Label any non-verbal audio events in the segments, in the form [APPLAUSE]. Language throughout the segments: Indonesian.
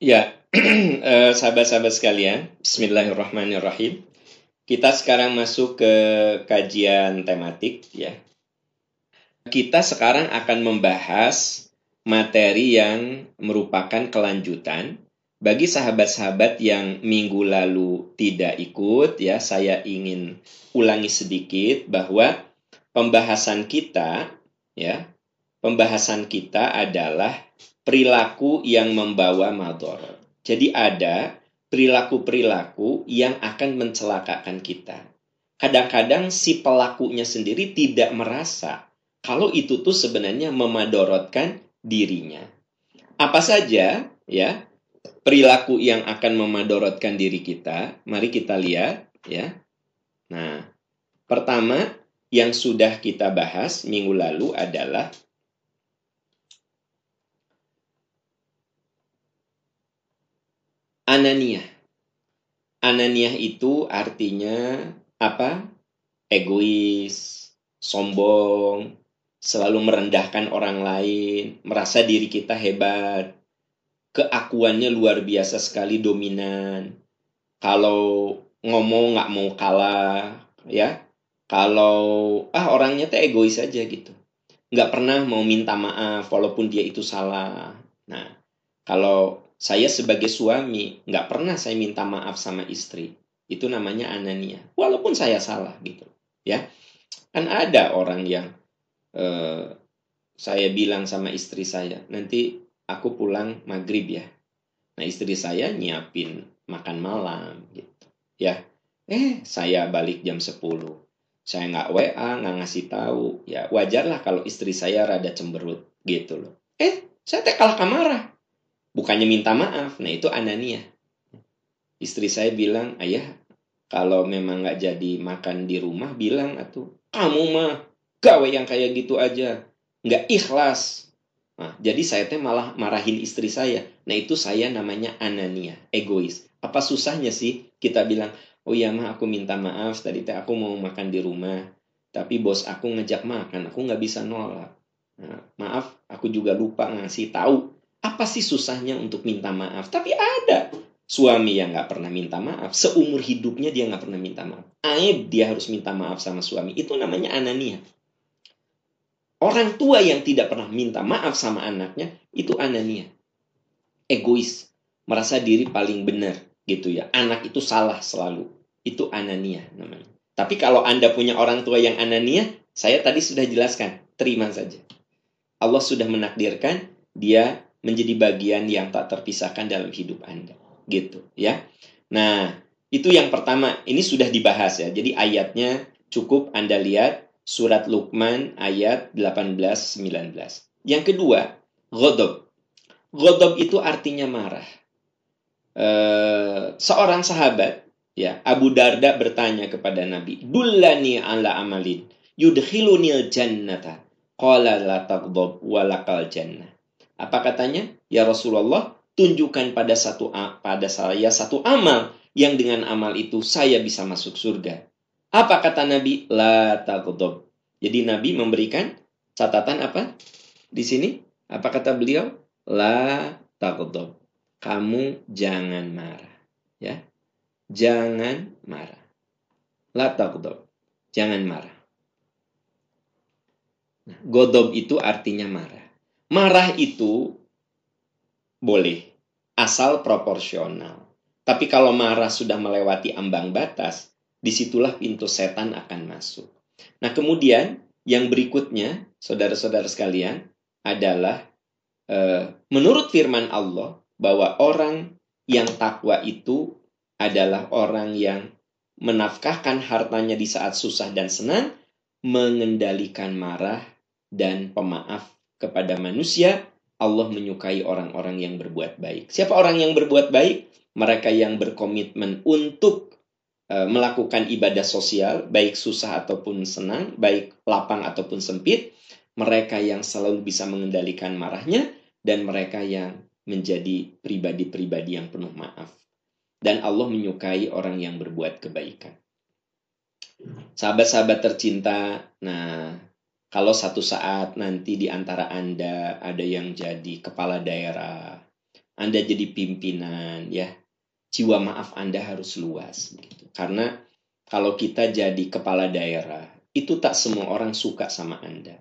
Ya, [CLEARS THROAT] eh, sahabat-sahabat sekalian, Bismillahirrahmanirrahim. Kita sekarang masuk ke kajian tematik ya. Kita sekarang akan membahas materi yang merupakan kelanjutan bagi sahabat-sahabat yang minggu lalu tidak ikut ya. Saya ingin ulangi sedikit bahwa pembahasan kita ya, pembahasan kita adalah perilaku yang membawa madorot. Jadi ada perilaku-perilaku yang akan mencelakakan kita. Kadang-kadang si pelakunya sendiri tidak merasa kalau itu tuh sebenarnya memadorotkan dirinya. Apa saja ya perilaku yang akan memadorotkan diri kita? Mari kita lihat ya. Nah, pertama yang sudah kita bahas minggu lalu adalah Ananiah. Ananiah itu artinya apa? Egois, sombong, selalu merendahkan orang lain, merasa diri kita hebat, keakuannya luar biasa sekali dominan. Kalau ngomong nggak mau kalah, ya. Kalau ah orangnya tuh egois aja gitu, nggak pernah mau minta maaf walaupun dia itu salah. Nah, kalau saya sebagai suami nggak pernah saya minta maaf sama istri. Itu namanya anania. Walaupun saya salah gitu, ya. Kan ada orang yang eh, saya bilang sama istri saya, nanti aku pulang maghrib ya. Nah istri saya nyiapin makan malam gitu, ya. Eh saya balik jam 10 saya nggak WA, nggak ngasih tahu, ya wajarlah kalau istri saya rada cemberut gitu loh. Eh, saya teh kalah kamarah bukannya minta maaf. Nah itu Anania. Istri saya bilang, ayah kalau memang nggak jadi makan di rumah bilang atuh kamu mah gawe yang kayak gitu aja. Nggak ikhlas. Nah, jadi saya teh malah marahin istri saya. Nah itu saya namanya anania. Egois. Apa susahnya sih kita bilang oh iya mah aku minta maaf. Tadi teh aku mau makan di rumah tapi bos aku ngejak makan. Aku nggak bisa nolak. Nah, maaf aku juga lupa ngasih tahu apa sih susahnya untuk minta maaf? Tapi ada suami yang nggak pernah minta maaf. Seumur hidupnya dia nggak pernah minta maaf. Aib dia harus minta maaf sama suami. Itu namanya anania. Orang tua yang tidak pernah minta maaf sama anaknya, itu anania. Egois. Merasa diri paling benar gitu ya. Anak itu salah selalu. Itu anania namanya. Tapi kalau Anda punya orang tua yang anania, saya tadi sudah jelaskan. Terima saja. Allah sudah menakdirkan dia menjadi bagian yang tak terpisahkan dalam hidup Anda. Gitu ya. Nah, itu yang pertama. Ini sudah dibahas ya. Jadi ayatnya cukup Anda lihat surat Luqman ayat 18-19. Yang kedua, godob. Godob itu artinya marah. E, seorang sahabat, ya Abu Darda bertanya kepada Nabi, Dullani ala amalin, yudhilunil jannata, qala la tagdob walakal jannah. Apa katanya? Ya Rasulullah, tunjukkan pada satu pada saya satu amal yang dengan amal itu saya bisa masuk surga. Apa kata Nabi? La taghdab. Jadi Nabi memberikan catatan apa? Di sini apa kata beliau? La taghdab. Kamu jangan marah, ya. Jangan marah. La taghdab. Jangan marah. Nah, godob itu artinya marah. Marah itu boleh, asal proporsional. Tapi kalau marah sudah melewati ambang batas, di situlah pintu setan akan masuk. Nah kemudian yang berikutnya, saudara-saudara sekalian, adalah e, menurut firman Allah bahwa orang yang takwa itu adalah orang yang menafkahkan hartanya di saat susah dan senang, mengendalikan marah dan pemaaf kepada manusia, Allah menyukai orang-orang yang berbuat baik. Siapa orang yang berbuat baik? Mereka yang berkomitmen untuk uh, melakukan ibadah sosial, baik susah ataupun senang, baik lapang ataupun sempit. Mereka yang selalu bisa mengendalikan marahnya, dan mereka yang menjadi pribadi-pribadi yang penuh maaf. Dan Allah menyukai orang yang berbuat kebaikan. Sahabat-sahabat tercinta, nah kalau satu saat nanti di antara Anda ada yang jadi kepala daerah, Anda jadi pimpinan ya. Jiwa maaf Anda harus luas gitu. Karena kalau kita jadi kepala daerah, itu tak semua orang suka sama Anda.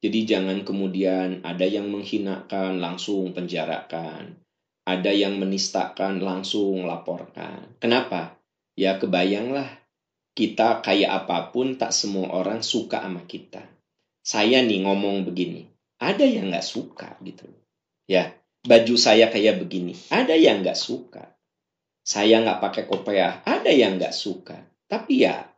Jadi jangan kemudian ada yang menghinakan langsung penjarakan. Ada yang menistakan langsung laporkan. Kenapa? Ya kebayanglah kita kayak apa pun tak semua orang suka sama kita. Saya nih ngomong begini, ada yang nggak suka gitu. Ya, baju saya kayak begini, ada yang nggak suka. Saya nggak pakai kopiah, ada yang nggak suka. Tapi ya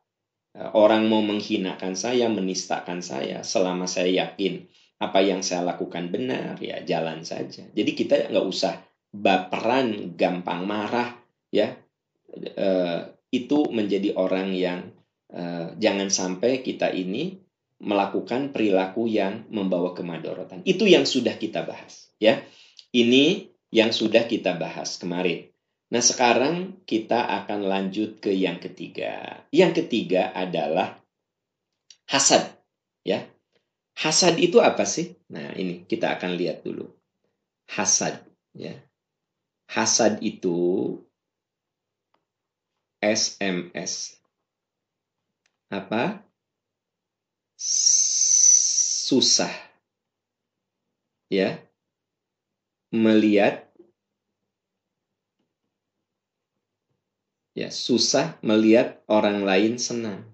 eh, orang mau menghinakan saya, menistakan saya, selama saya yakin apa yang saya lakukan benar, ya jalan saja. Jadi kita nggak usah baperan, gampang marah, ya. E, itu menjadi orang yang e, jangan sampai kita ini melakukan perilaku yang membawa kemadorotan. Itu yang sudah kita bahas, ya. Ini yang sudah kita bahas kemarin. Nah, sekarang kita akan lanjut ke yang ketiga. Yang ketiga adalah hasad, ya. Hasad itu apa sih? Nah, ini kita akan lihat dulu. Hasad, ya. Hasad itu SMS. Apa? Susah. Ya. Melihat ya susah melihat orang lain senang.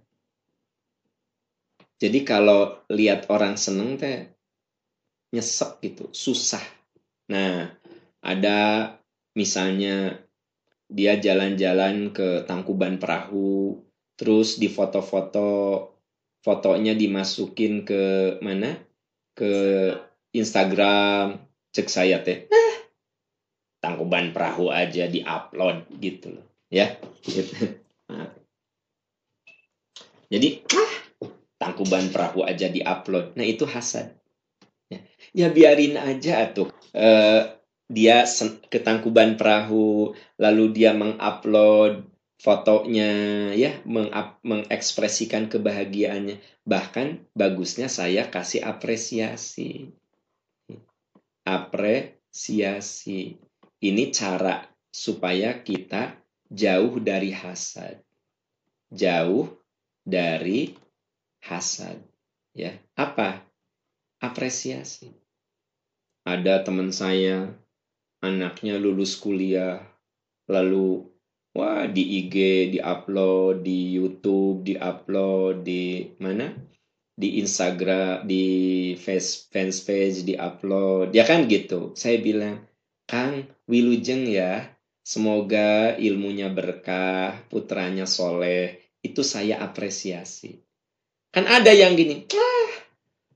Jadi kalau lihat orang seneng teh nyesek gitu, susah. Nah, ada misalnya dia jalan-jalan ke Tangkuban Perahu, terus di foto-foto fotonya dimasukin ke mana? Ke Instagram, cek saya teh. Tangkuban Perahu aja di-upload gitu loh ya [LAUGHS] gitu. Nah. jadi ah, tangkuban perahu aja diupload nah itu hasad ya, ya biarin aja tuh uh, dia ke tangkuban perahu lalu dia mengupload fotonya ya mengap, mengekspresikan kebahagiaannya bahkan bagusnya saya kasih apresiasi apresiasi ini cara supaya kita jauh dari hasad. Jauh dari hasad. Ya, apa? Apresiasi. Ada teman saya, anaknya lulus kuliah, lalu wah di IG di-upload, di YouTube di-upload, di mana? Di Instagram, di face, fans page di-upload. Ya kan gitu. Saya bilang, Kang, wilujeng ya, Semoga ilmunya berkah, putranya soleh. Itu saya apresiasi. Kan ada yang gini, ah,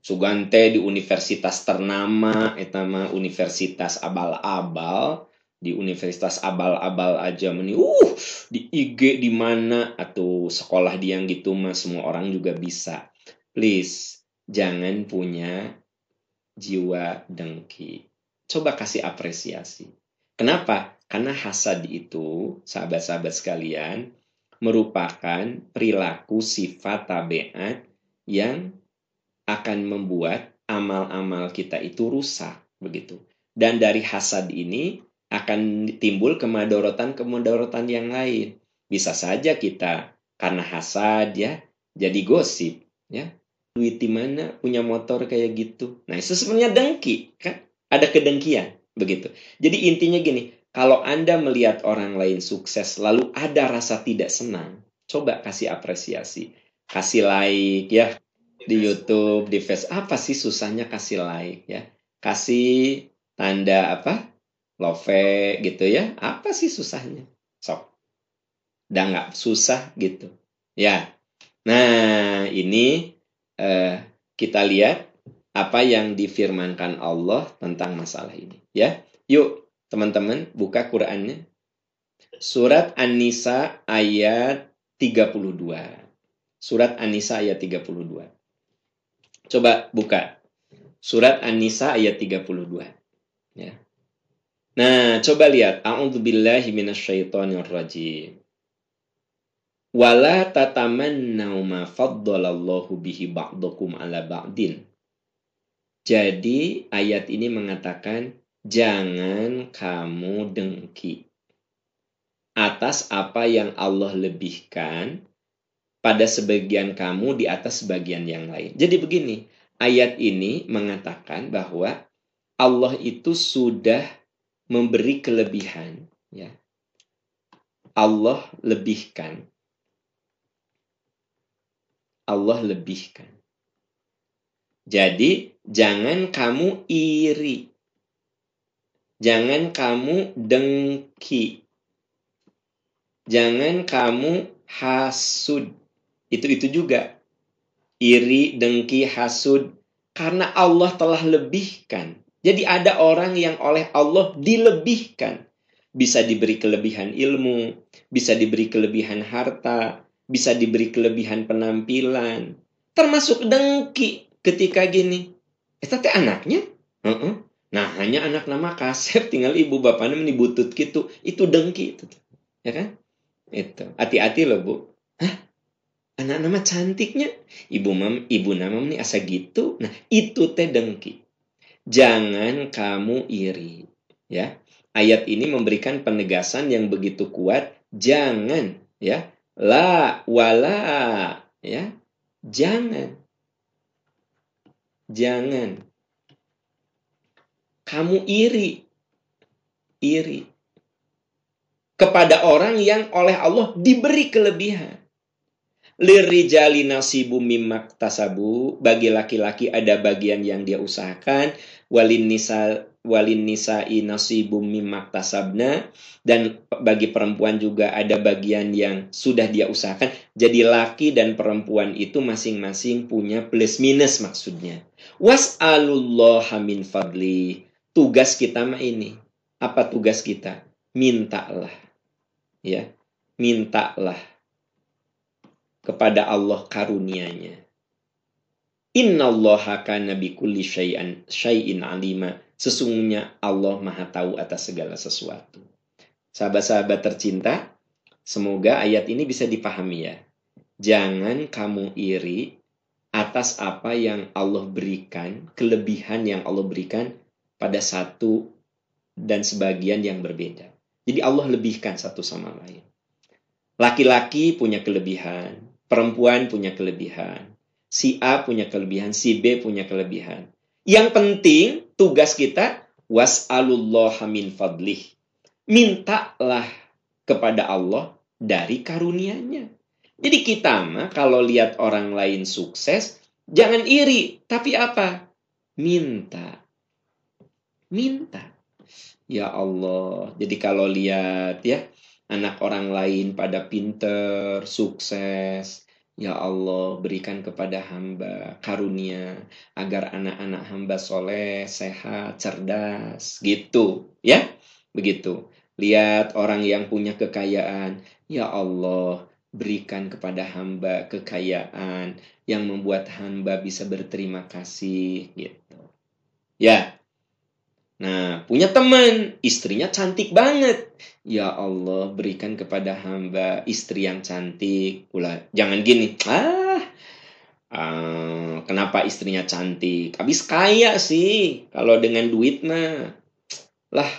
Sugante di universitas ternama, etama universitas abal-abal, di universitas abal-abal aja meni, uh, di IG di mana atau sekolah dia yang gitu mah semua orang juga bisa. Please, jangan punya jiwa dengki. Coba kasih apresiasi. Kenapa? Karena hasad itu, sahabat-sahabat sekalian, merupakan perilaku sifat tabiat yang akan membuat amal-amal kita itu rusak begitu. Dan dari hasad ini akan timbul kemadorotan-kemadorotan yang lain. Bisa saja kita karena hasad ya jadi gosip ya. Duit di mana punya motor kayak gitu. Nah, itu sebenarnya dengki kan? Ada kedengkian begitu. Jadi intinya gini, kalau Anda melihat orang lain sukses lalu ada rasa tidak senang, coba kasih apresiasi. Kasih like ya di YouTube, di Facebook. Apa sih susahnya kasih like ya? Kasih tanda apa? Love gitu ya. Apa sih susahnya? Sok. Udah nggak susah gitu. Ya. Nah, ini eh, kita lihat apa yang difirmankan Allah tentang masalah ini ya. Yuk Teman-teman, buka Qurannya. Surat An-Nisa ayat 32. Surat An-Nisa ayat 32. Coba buka. Surat An-Nisa ayat 32. Ya. Nah, coba lihat. A'udzubillahi minasyaitonir rajim. Wala tatamannau ma faddalallahu bihi ba'dakum ala ba'din. Jadi ayat ini mengatakan jangan kamu dengki atas apa yang Allah lebihkan pada sebagian kamu di atas sebagian yang lain. Jadi begini, ayat ini mengatakan bahwa Allah itu sudah memberi kelebihan, ya. Allah lebihkan. Allah lebihkan. Jadi, jangan kamu iri. Jangan kamu dengki. Jangan kamu hasud. Itu itu juga. Iri, dengki, hasud. Karena Allah telah lebihkan. Jadi ada orang yang oleh Allah dilebihkan. Bisa diberi kelebihan ilmu, bisa diberi kelebihan harta, bisa diberi kelebihan penampilan. Termasuk dengki ketika gini. Eh, tapi anaknya? Uh -uh. Nah, hanya anak nama kasep, tinggal ibu bapaknya menibutut gitu. Itu dengki. Itu. Ya kan? Itu. Hati-hati loh, Bu. Hah? Anak nama cantiknya. Ibu mam, ibu nama ini asa gitu. Nah, itu teh dengki. Jangan kamu iri. Ya. Ayat ini memberikan penegasan yang begitu kuat. Jangan. Ya. La, wala. Ya. Jangan. Jangan. Kamu iri. Iri kepada orang yang oleh Allah diberi kelebihan. Lirijali nasibu mimak tasabu. Bagi laki-laki ada bagian yang dia usahakan. Walin nisa walin nisa'i nasibu mimak tasabna. Dan bagi perempuan juga ada bagian yang sudah dia usahakan. Jadi laki dan perempuan itu masing-masing punya plus minus maksudnya. Was'alullah min fadli. Tugas kita mah ini. Apa tugas kita? Mintalah ya mintalah kepada Allah karunianya. Inna Allah kana bikulli syai'an syai'in alima. Sesungguhnya Allah Maha tahu atas segala sesuatu. Sahabat-sahabat tercinta, semoga ayat ini bisa dipahami ya. Jangan kamu iri atas apa yang Allah berikan, kelebihan yang Allah berikan pada satu dan sebagian yang berbeda. Jadi Allah lebihkan satu sama lain. Laki-laki punya kelebihan, perempuan punya kelebihan, si A punya kelebihan, si B punya kelebihan. Yang penting tugas kita was'alullah min fadlih. Mintalah kepada Allah dari karunia-Nya. Jadi kita mah kalau lihat orang lain sukses, jangan iri, tapi apa? Minta. Minta. Ya Allah. Jadi kalau lihat ya anak orang lain pada pinter, sukses, Ya Allah, berikan kepada hamba karunia agar anak-anak hamba soleh, sehat, cerdas, gitu, ya, begitu. Lihat orang yang punya kekayaan, ya Allah, berikan kepada hamba kekayaan yang membuat hamba bisa berterima kasih, gitu. Ya, Nah, punya teman, istrinya cantik banget. Ya Allah, berikan kepada hamba istri yang cantik. Pula, jangan gini. Ah, uh, kenapa istrinya cantik? Habis kaya sih. Kalau dengan duit mah, lah,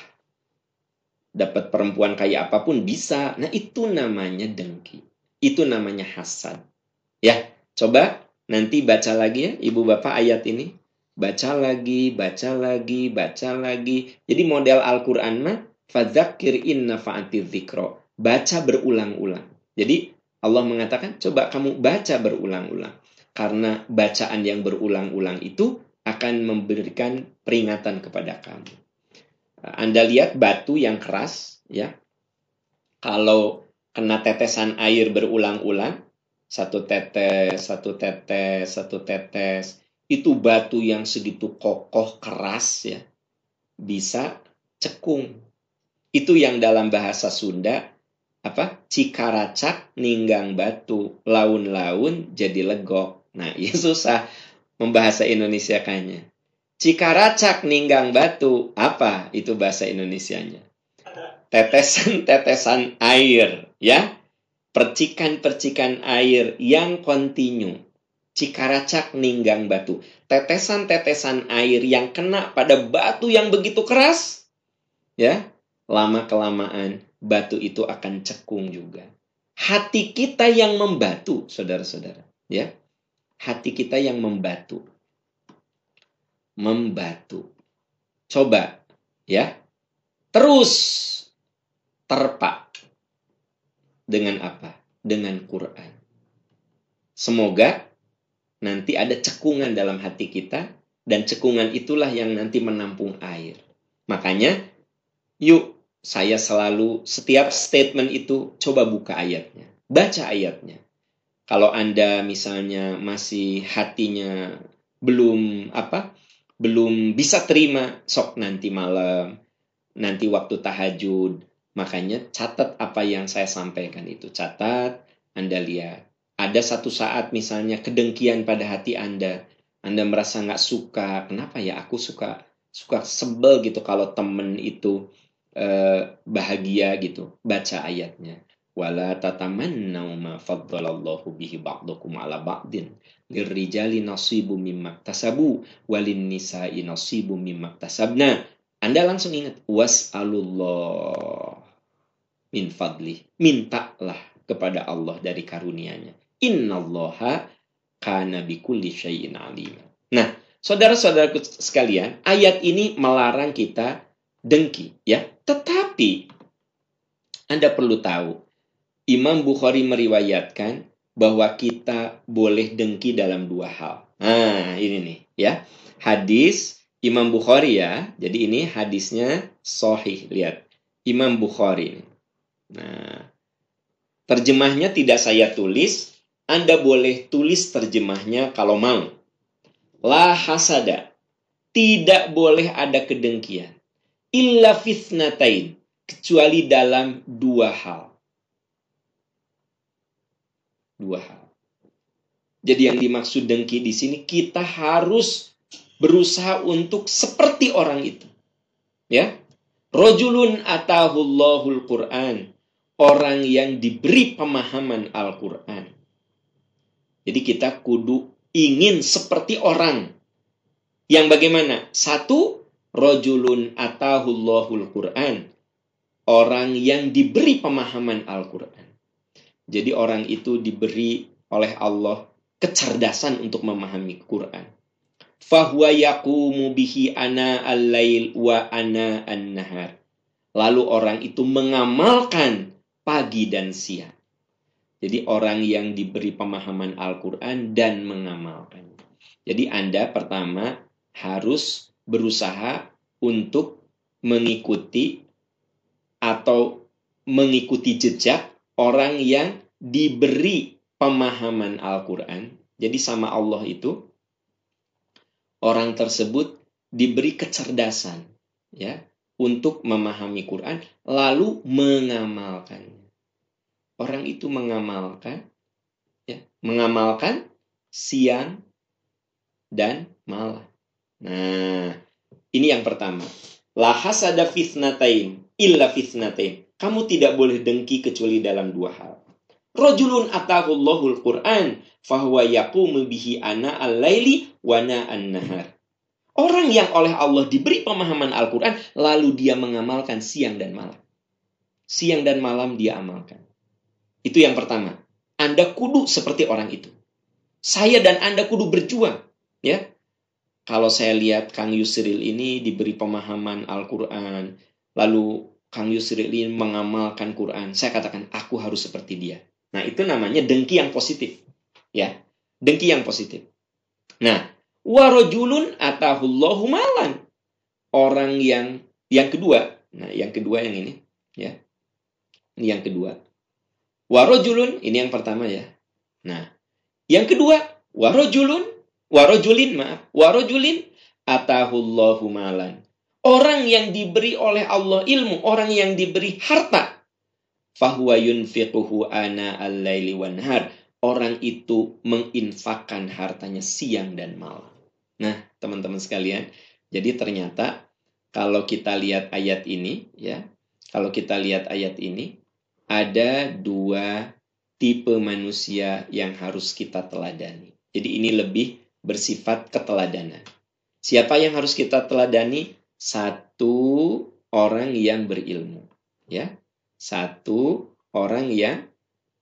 dapat perempuan kaya apa pun bisa. Nah, itu namanya dengki. Itu namanya hasad. Ya, coba nanti baca lagi ya, ibu bapak ayat ini baca lagi, baca lagi, baca lagi. Jadi model Al-Quran mah, fadzakir inna fa'ati. Baca berulang-ulang. Jadi Allah mengatakan, coba kamu baca berulang-ulang. Karena bacaan yang berulang-ulang itu akan memberikan peringatan kepada kamu. Anda lihat batu yang keras, ya. Kalau kena tetesan air berulang-ulang, satu tetes, satu tetes, satu tetes, itu batu yang segitu kokoh keras ya bisa cekung. Itu yang dalam bahasa Sunda apa? Cikaracak ninggang batu, laun-laun jadi legok. Nah, ini [LAUGHS] susah membahasa Indonesia kayaknya. Cikaracak ninggang batu, apa itu bahasa Indonesianya? Tetesan-tetesan air, ya. Percikan-percikan air yang kontinu Cikaracak ninggang batu. Tetesan-tetesan air yang kena pada batu yang begitu keras, ya, lama kelamaan batu itu akan cekung juga. Hati kita yang membatu, saudara-saudara, ya. Hati kita yang membatu. Membatu. Coba, ya. Terus terpa dengan apa? Dengan Quran. Semoga nanti ada cekungan dalam hati kita dan cekungan itulah yang nanti menampung air. Makanya yuk saya selalu setiap statement itu coba buka ayatnya, baca ayatnya. Kalau Anda misalnya masih hatinya belum apa? belum bisa terima sok nanti malam, nanti waktu tahajud, makanya catat apa yang saya sampaikan itu. Catat, Anda lihat ada satu saat misalnya kedengkian pada hati Anda, Anda merasa nggak suka, kenapa ya aku suka suka sebel gitu kalau temen itu eh, bahagia gitu. Baca ayatnya. Wala tatamannau ma faddalallahu bihi ba'dakum ala ba'din. Lirrijali nasibu mimma tasabu walin nisa'i nasibu mimma tasabna. Anda langsung ingat was'alullah min fadli. Mintalah kepada Allah dari karunia-Nya. Innallaha kana bikulli syai'in alim. Nah, saudara-saudaraku sekalian, ayat ini melarang kita dengki, ya. Tetapi Anda perlu tahu, Imam Bukhari meriwayatkan bahwa kita boleh dengki dalam dua hal. Nah, ini nih, ya. Hadis Imam Bukhari ya. Jadi ini hadisnya sahih, lihat. Imam Bukhari. Nah, terjemahnya tidak saya tulis, anda boleh tulis terjemahnya kalau mau. La hasada. Tidak boleh ada kedengkian. Illa fitnatain. Kecuali dalam dua hal. Dua hal. Jadi yang dimaksud dengki di sini kita harus berusaha untuk seperti orang itu. Ya. Rojulun atahullahul Quran. Orang yang diberi pemahaman Al-Quran jadi kita kudu ingin seperti orang. Yang bagaimana? Satu, rojulun atahullahul Quran. Orang yang diberi pemahaman Al-Quran. Jadi orang itu diberi oleh Allah kecerdasan untuk memahami Quran. Fahuwa yakumu bihi ana al-lail wa ana an-nahar. Lalu orang itu mengamalkan pagi dan siang. Jadi orang yang diberi pemahaman Al-Quran dan mengamalkan. Jadi Anda pertama harus berusaha untuk mengikuti atau mengikuti jejak orang yang diberi pemahaman Al-Quran. Jadi sama Allah itu orang tersebut diberi kecerdasan ya untuk memahami Quran lalu mengamalkannya orang itu mengamalkan ya, mengamalkan siang dan malam. Nah, ini yang pertama. Lahas ada fitnatain, illa fitnatain. Kamu tidak boleh dengki kecuali dalam dua hal. Rojulun atahullahul Quran, fahuwa yakumu bihi ana al-laili wa an-nahar. Orang yang oleh Allah diberi pemahaman Al-Quran, lalu dia mengamalkan siang dan malam. Siang dan malam dia amalkan. Itu yang pertama. Anda kudu seperti orang itu. Saya dan Anda kudu berjuang. Ya, Kalau saya lihat Kang Yusril ini diberi pemahaman Al-Quran, lalu Kang Yusril ini mengamalkan Quran, saya katakan aku harus seperti dia. Nah itu namanya dengki yang positif. Ya, dengki yang positif. Nah, warojulun atahullahu malan. Orang yang yang kedua, nah yang kedua yang ini, ya, yang kedua, Warojulun, ini yang pertama ya. Nah, yang kedua, warojulun, warojulin, maaf, warojulin, atahullahu malan. Orang yang diberi oleh Allah ilmu, orang yang diberi harta. Fahuwa yunfiquhu ana al-laili wanhar. Orang itu menginfakkan hartanya siang dan malam. Nah, teman-teman sekalian, jadi ternyata kalau kita lihat ayat ini, ya, kalau kita lihat ayat ini, ada dua tipe manusia yang harus kita teladani. Jadi ini lebih bersifat keteladanan. Siapa yang harus kita teladani? Satu orang yang berilmu, ya. Satu orang yang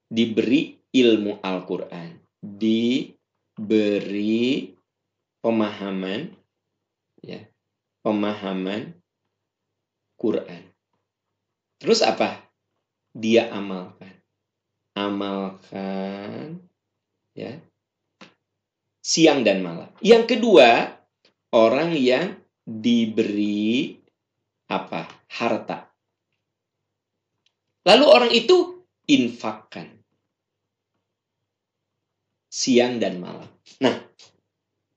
diberi ilmu Al-Qur'an, diberi pemahaman ya, pemahaman Quran. Terus apa? Dia amalkan. Amalkan ya siang dan malam. Yang kedua, orang yang diberi apa? Harta. Lalu orang itu infakkan siang dan malam. Nah,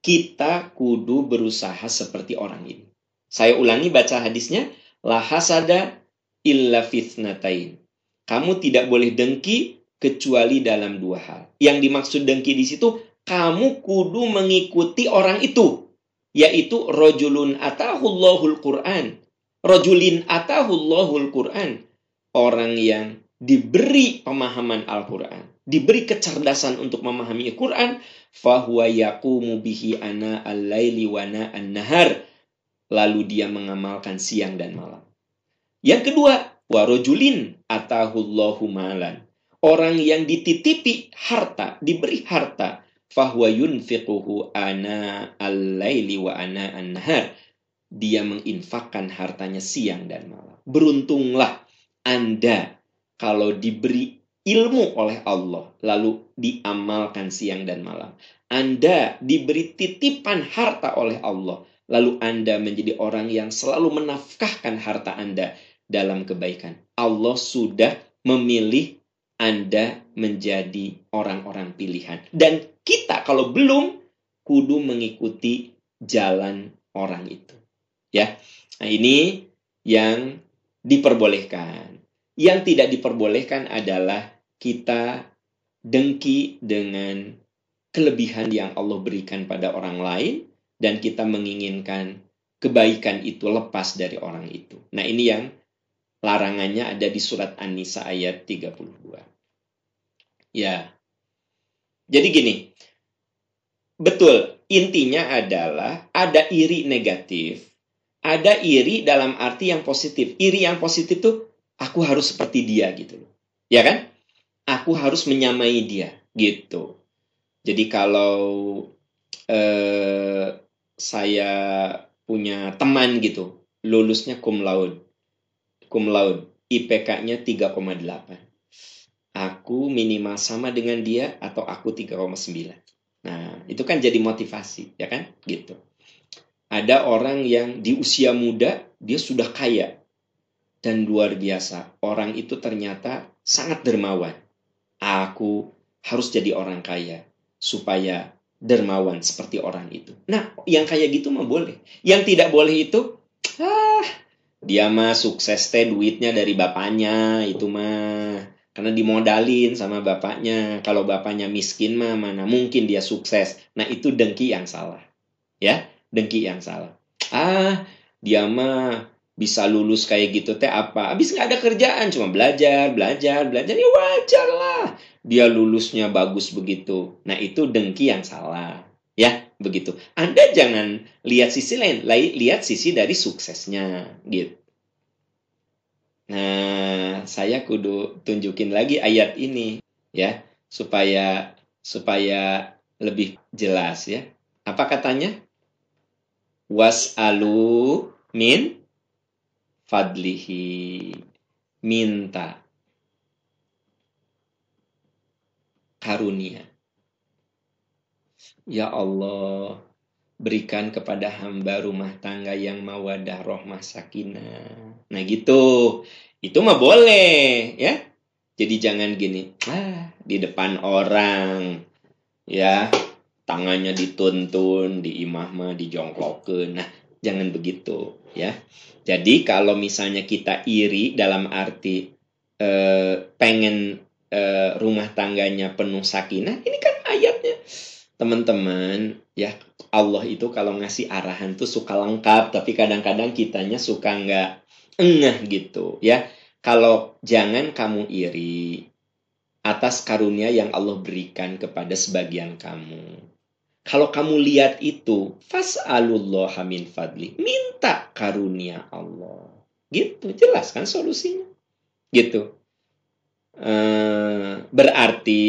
kita kudu berusaha seperti orang ini. Saya ulangi baca hadisnya, la hasada illa fitnatain. Kamu tidak boleh dengki kecuali dalam dua hal. Yang dimaksud dengki di situ kamu kudu mengikuti orang itu yaitu rojulun atahullahul Quran. Rojulin atahullahul Quran. Orang yang diberi pemahaman Al-Quran diberi kecerdasan untuk memahami Al-Quran fahuwa yaqumu bihi ana al-laili wa an-nahar. Lalu dia mengamalkan siang dan malam. Yang kedua warojulin atahullahu malan orang yang dititipi harta diberi harta fahuwa yunfiquhu ana al-laili wa ana an-nahar. Dia menginfakkan hartanya siang dan malam. Beruntunglah Anda kalau diberi ilmu oleh Allah lalu diamalkan siang dan malam. Anda diberi titipan harta oleh Allah lalu Anda menjadi orang yang selalu menafkahkan harta Anda dalam kebaikan. Allah sudah memilih anda menjadi orang-orang pilihan. Dan kita kalau belum, kudu mengikuti jalan orang itu. Ya, nah ini yang diperbolehkan. Yang tidak diperbolehkan adalah kita dengki dengan kelebihan yang Allah berikan pada orang lain dan kita menginginkan kebaikan itu lepas dari orang itu. Nah, ini yang Larangannya ada di surat An-Nisa ayat 32. Ya. Jadi gini. Betul, intinya adalah ada iri negatif, ada iri dalam arti yang positif. Iri yang positif tuh aku harus seperti dia gitu loh. Ya kan? Aku harus menyamai dia gitu. Jadi kalau eh, saya punya teman gitu, lulusnya cum laude cum laude, IPK-nya 3,8. Aku minimal sama dengan dia atau aku 3,9. Nah, itu kan jadi motivasi, ya kan? Gitu. Ada orang yang di usia muda dia sudah kaya dan luar biasa. Orang itu ternyata sangat dermawan. Aku harus jadi orang kaya supaya dermawan seperti orang itu. Nah, yang kayak gitu mah boleh. Yang tidak boleh itu, ah, dia mah sukses teh duitnya dari bapaknya itu mah. Karena dimodalin sama bapaknya. Kalau bapaknya miskin mah mana mungkin dia sukses. Nah itu dengki yang salah. Ya dengki yang salah. Ah dia mah bisa lulus kayak gitu teh apa? Habis nggak ada kerjaan cuma belajar belajar belajar. Ya wajar lah. Dia lulusnya bagus begitu. Nah itu dengki yang salah. Ya, begitu. Anda jangan lihat sisi lain, lihat sisi dari suksesnya, gitu. Nah, saya kudu tunjukin lagi ayat ini, ya, supaya supaya lebih jelas ya. Apa katanya? Was'alu min fadlihi. Minta karunia Ya Allah, berikan kepada hamba rumah tangga yang mawadah rohmah sakinah. Nah gitu, itu mah boleh ya. Jadi jangan gini, ah di depan orang ya tangannya dituntun, di imah mah dijongklokin. Nah jangan begitu ya. Jadi kalau misalnya kita iri dalam arti eh, pengen eh, rumah tangganya penuh sakinah, ini kan ayatnya teman-teman ya Allah itu kalau ngasih arahan tuh suka lengkap tapi kadang-kadang kitanya suka nggak engah gitu ya kalau jangan kamu iri atas karunia yang Allah berikan kepada sebagian kamu kalau kamu lihat itu, fas'alullah min fadli. Minta karunia Allah. Gitu, jelas kan solusinya. Gitu. Uh, berarti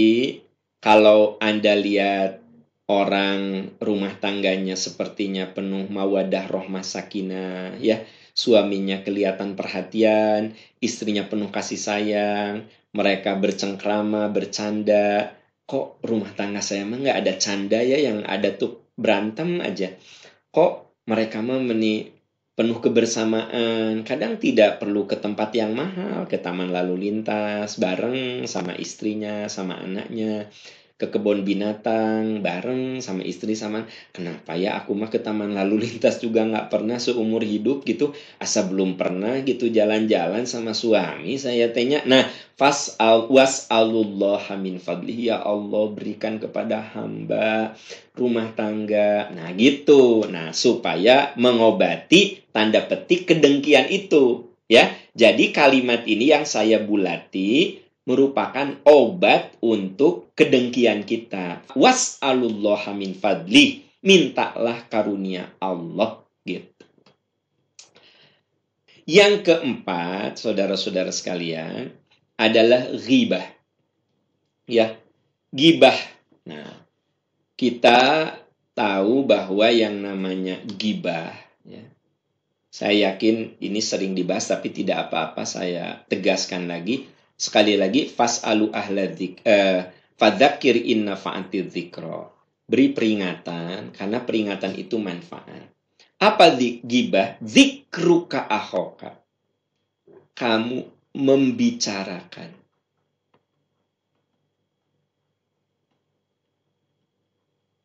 kalau Anda lihat orang rumah tangganya sepertinya penuh mawadah rohmah sakinah ya. Suaminya kelihatan perhatian istrinya penuh kasih sayang mereka bercengkrama bercanda. Kok rumah tangga saya mah nggak ada canda ya yang ada tuh berantem aja. Kok mereka mah meni penuh kebersamaan kadang tidak perlu ke tempat yang mahal ke taman lalu lintas bareng sama istrinya sama anaknya ke kebun binatang bareng sama istri sama. Kenapa ya aku mah ke taman lalu lintas juga nggak pernah seumur hidup gitu. Asa belum pernah gitu jalan-jalan sama suami saya tanya nah fas al was alullah min fadli ya Allah berikan kepada hamba rumah tangga. Nah gitu. Nah supaya mengobati tanda petik kedengkian itu ya. Jadi kalimat ini yang saya bulati merupakan obat untuk kedengkian kita. Was'alullah min fadli. Mintalah karunia Allah. Gitu. Yang keempat, saudara-saudara sekalian, adalah ghibah. Ya, gibah. Nah, kita tahu bahwa yang namanya gibah, ya, saya yakin ini sering dibahas tapi tidak apa-apa saya tegaskan lagi Sekali lagi fas'alu ahla dik eh, fadzakir inna fa'ati dzikra. Beri peringatan karena peringatan itu manfaat. Apa gibah? Zikruka ahoka. Kamu membicarakan.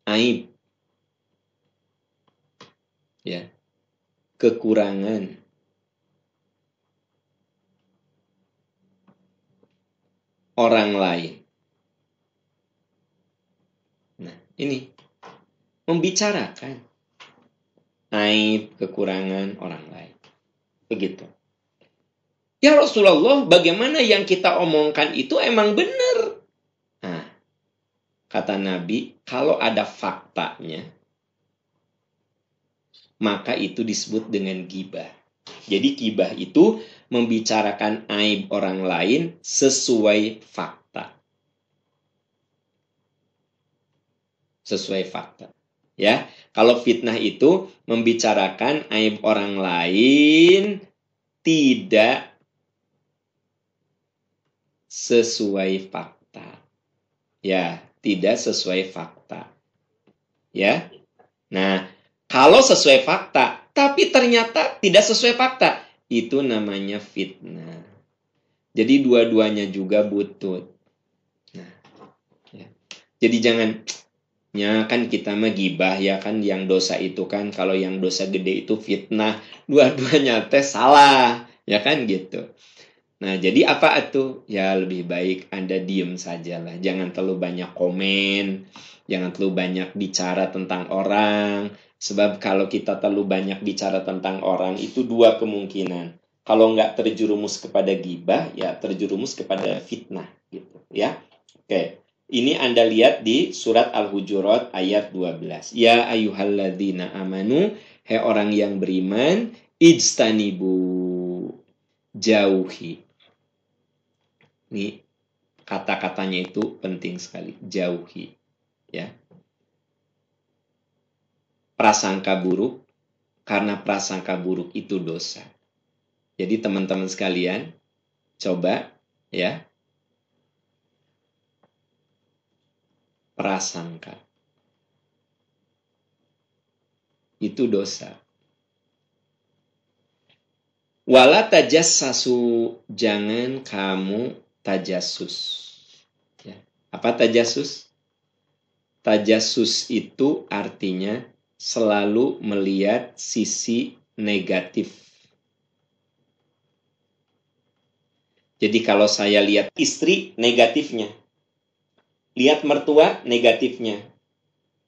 Aib. Ya. Kekurangan orang lain. Nah, ini membicarakan aib kekurangan orang lain. Begitu. Ya Rasulullah, bagaimana yang kita omongkan itu emang benar. Nah, kata Nabi, kalau ada faktanya, maka itu disebut dengan gibah. Jadi gibah itu membicarakan aib orang lain sesuai fakta. Sesuai fakta. Ya, kalau fitnah itu membicarakan aib orang lain tidak sesuai fakta. Ya, tidak sesuai fakta. Ya. Nah, kalau sesuai fakta, tapi ternyata tidak sesuai fakta, itu namanya fitnah. Jadi dua-duanya juga butut. Nah, ya. Jadi jangan ya kan kita mah gibah ya kan yang dosa itu kan kalau yang dosa gede itu fitnah dua-duanya tes salah ya kan gitu nah jadi apa itu ya lebih baik anda diem saja lah jangan terlalu banyak komen jangan terlalu banyak bicara tentang orang Sebab kalau kita terlalu banyak bicara tentang orang itu dua kemungkinan. Kalau nggak terjerumus kepada gibah, ya terjerumus kepada fitnah gitu ya. Oke. Ini Anda lihat di surat Al-Hujurat ayat 12. Ya ayuhalladzina amanu, he orang yang beriman, ijtanibu jauhi. Ini kata-katanya itu penting sekali, jauhi. Ya prasangka buruk karena prasangka buruk itu dosa. Jadi teman-teman sekalian, coba ya. Prasangka. Itu dosa. Wala tajassasu, jangan kamu tajasus. Ya. Apa tajasus? Tajasus itu artinya selalu melihat sisi negatif. Jadi kalau saya lihat istri negatifnya, lihat mertua negatifnya.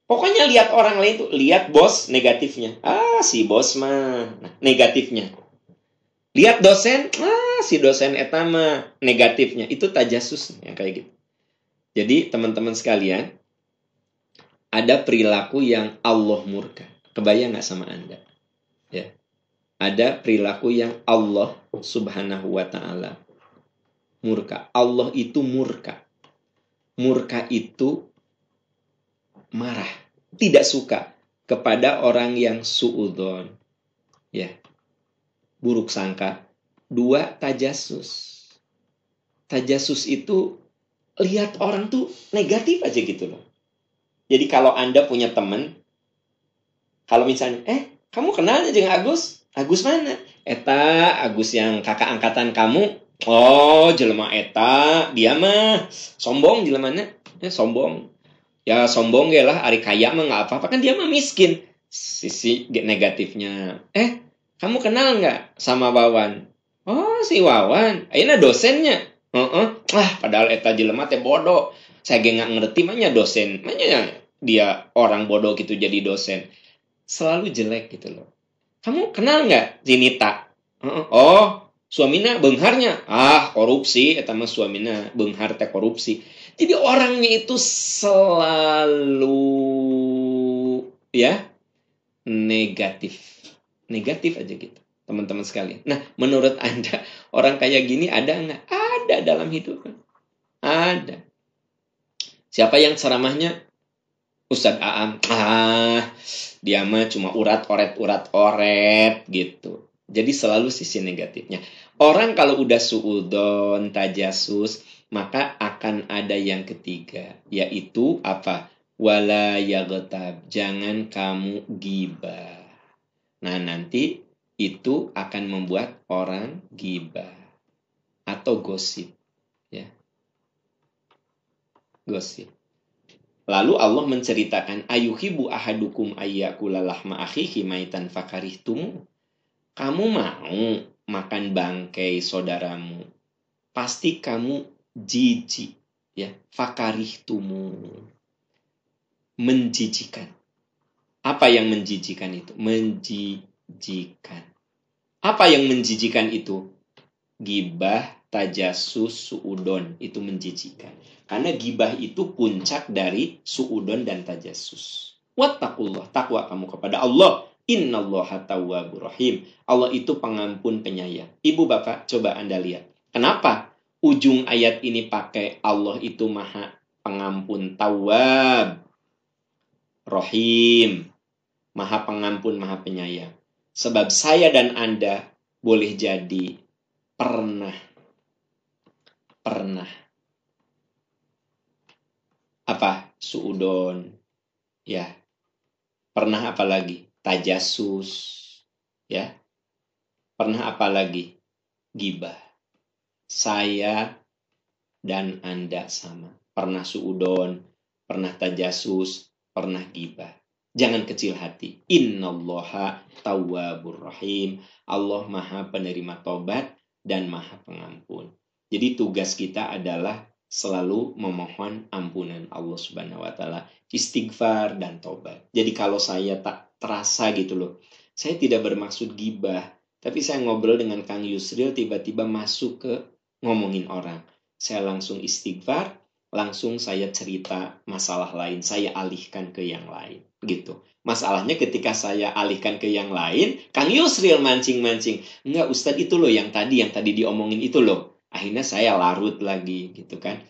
Pokoknya lihat orang lain tuh, lihat bos negatifnya. Ah, si bos mah nah, negatifnya. Lihat dosen, ah si dosen etama negatifnya. Itu tajasus yang kayak gitu. Jadi teman-teman sekalian, ada perilaku yang Allah murka. Kebayang nggak sama Anda? Ya. Ada perilaku yang Allah subhanahu wa ta'ala murka. Allah itu murka. Murka itu marah. Tidak suka kepada orang yang suudon. Ya. Buruk sangka. Dua, tajasus. Tajasus itu lihat orang tuh negatif aja gitu loh. Jadi kalau Anda punya teman, kalau misalnya, eh, kamu kenal aja dengan Agus? Agus mana? Eta, Agus yang kakak angkatan kamu. Oh, jelema Eta, dia mah sombong jelemanya. Ya, sombong. Ya, sombong ya lah, Ari kaya mah nggak apa-apa. Kan dia mah miskin. Sisi negatifnya. Eh, kamu kenal nggak sama Wawan? Oh, si Wawan. Ayo dosennya. Uh -uh. Ah, padahal Eta jelema teh bodoh. Saya gak ngerti mana dosen. Mana dia orang bodoh gitu jadi dosen. Selalu jelek gitu loh. Kamu kenal nggak Zinita? Oh suaminya bengharnya. Ah korupsi. Eta mah suaminya benghar teh korupsi. Jadi orangnya itu selalu ya negatif. Negatif aja gitu teman-teman sekalian. Nah menurut anda [LAUGHS] orang kayak gini ada nggak? Ada dalam hidup. Ada siapa yang ceramahnya Ustadz Aam, ah, dia mah cuma urat oret urat oret gitu. Jadi selalu sisi negatifnya. Orang kalau udah suudon, tajasus, maka akan ada yang ketiga, yaitu apa? Wala yagotab, jangan kamu gibah. Nah nanti itu akan membuat orang gibah atau gosip, ya. Gosip. Lalu Allah menceritakan ayuhibu ahadukum ayyakula lahma akhihi maitan fakarihtumu. Kamu mau makan bangkai saudaramu. Pasti kamu jijik ya, fakarihtumu. Menjijikan. Apa yang menjijikan itu? Menjijikan. Apa yang menjijikan itu? Gibah, tajasus, suudon. Itu menjijikan. Karena gibah itu puncak dari suudon dan tajasus. Wattaqullah, takwa kamu kepada Allah. Innallaha tawwabur rahim. Allah itu pengampun penyayang. Ibu bapak, coba anda lihat. Kenapa ujung ayat ini pakai Allah itu maha pengampun tawab. Rohim. Maha pengampun, maha penyayang. Sebab saya dan Anda boleh jadi pernah. Pernah. Apa? Suudon. Ya. Pernah apa lagi? Tajasus. Ya. Pernah apa lagi? Gibah. Saya dan anda sama. Pernah suudon pernah tajasus pernah gibah. Jangan kecil hati. Innallaha tawwabur rahim. Allah maha penerima tobat dan maha pengampun jadi tugas kita adalah selalu memohon ampunan Allah Subhanahu wa taala, istighfar dan tobat. Jadi kalau saya tak terasa gitu loh, saya tidak bermaksud gibah, tapi saya ngobrol dengan Kang Yusril tiba-tiba masuk ke ngomongin orang. Saya langsung istighfar, langsung saya cerita masalah lain, saya alihkan ke yang lain gitu. Masalahnya ketika saya alihkan ke yang lain, Kang Yusril mancing-mancing. Enggak, Ustadz itu loh yang tadi, yang tadi diomongin itu loh akhirnya saya larut lagi gitu kan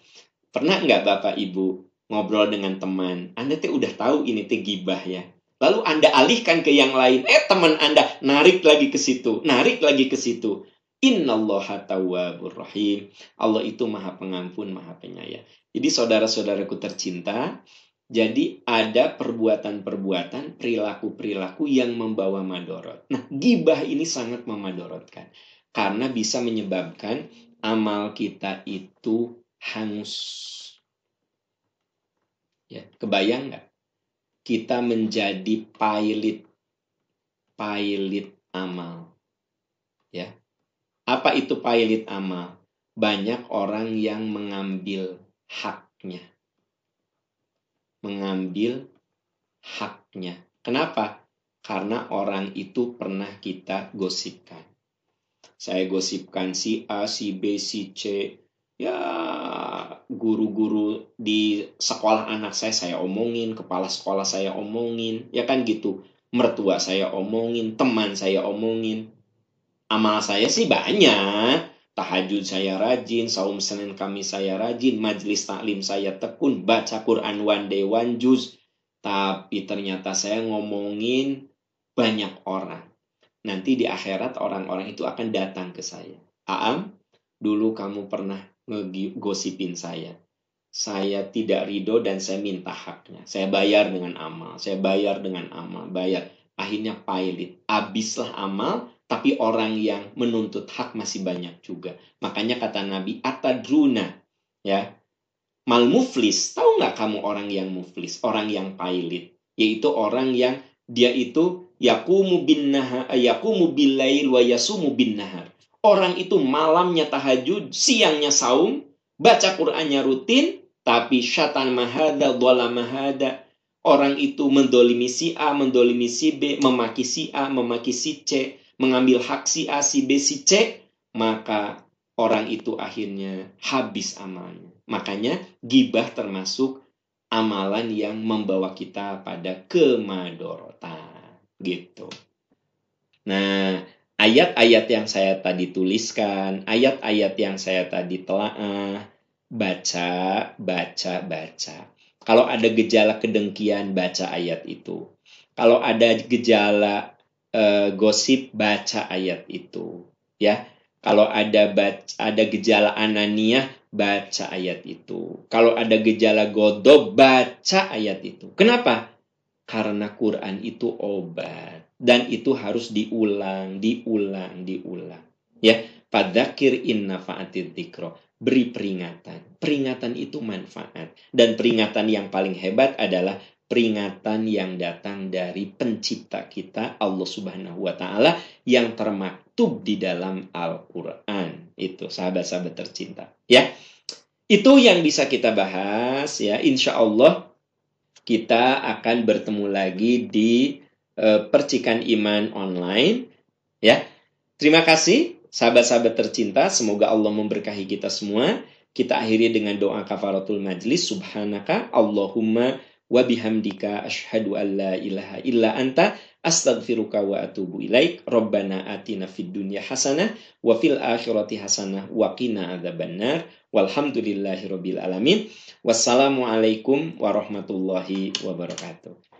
pernah nggak bapak ibu ngobrol dengan teman anda tuh udah tahu ini tuh gibah ya lalu anda alihkan ke yang lain eh teman anda narik lagi ke situ narik lagi ke situ Innallaha tawwabur rahim. Allah itu maha pengampun, maha penyayang. Jadi saudara-saudaraku tercinta, jadi ada perbuatan-perbuatan, perilaku-perilaku yang membawa madorot. Nah, gibah ini sangat memadorotkan. Karena bisa menyebabkan amal kita itu hangus. Ya, kebayang nggak? Kita menjadi pilot, pilot amal. Ya, apa itu pilot amal? Banyak orang yang mengambil haknya, mengambil haknya. Kenapa? Karena orang itu pernah kita gosipkan saya gosipkan si A, si B, si C. ya guru-guru di sekolah anak saya saya omongin, kepala sekolah saya omongin, ya kan gitu. Mertua saya omongin, teman saya omongin. Amal saya sih banyak. Tahajud saya rajin, saum Senin kami saya rajin, majlis taklim saya tekun, baca Quran one day one juz. Tapi ternyata saya ngomongin banyak orang. Nanti di akhirat orang-orang itu akan datang ke saya. Aam, dulu kamu pernah ngegosipin saya. Saya tidak ridho dan saya minta haknya. Saya bayar dengan amal. Saya bayar dengan amal. Bayar. Akhirnya pailit. Habislah amal, tapi orang yang menuntut hak masih banyak juga. Makanya kata Nabi, atadruna. Ya, mal muflis. Tahu nggak kamu orang yang muflis? Orang yang pailit. Yaitu orang yang dia itu yakumu bin nahar, yakumu billail wa yasumu bin nahar. Orang itu malamnya tahajud, siangnya saum, baca Qur'annya rutin, tapi syatan mahada, dola mahada. Orang itu mendolimi si A, mendolimi si B, memaki si A, memaki si C, mengambil hak si A, si B, si C, maka orang itu akhirnya habis amalnya. Makanya gibah termasuk amalan yang membawa kita pada kemadorotan. Gitu. Nah, ayat-ayat yang saya tadi tuliskan, ayat-ayat yang saya tadi telah baca, baca, baca. Kalau ada gejala kedengkian, baca ayat itu. Kalau ada gejala uh, gosip, baca ayat itu. Ya, kalau ada baca, ada gejala anania, baca ayat itu. Kalau ada gejala godob, baca ayat itu. Kenapa? Karena Quran itu obat dan itu harus diulang, diulang, diulang. Ya, fadzakir inna fa'atid. Beri peringatan. Peringatan itu manfaat dan peringatan yang paling hebat adalah peringatan yang datang dari pencipta kita Allah Subhanahu wa taala yang termaktub di dalam Al-Qur'an. Itu sahabat-sahabat tercinta, ya. Itu yang bisa kita bahas ya. Insya Allah kita akan bertemu lagi di Eh, percikan iman online ya. Terima kasih sahabat-sahabat tercinta, semoga Allah memberkahi kita semua. Kita akhiri dengan doa kafaratul majlis subhanaka Allahumma wa bihamdika asyhadu an la ilaha illa anta astaghfiruka wa atubu ilaik. Rabbana atina fid dunya hasanah wa fil akhirati hasanah wa qina adzabannar. Walhamdulillahi rabbil alamin. Wassalamu alaikum warahmatullahi wabarakatuh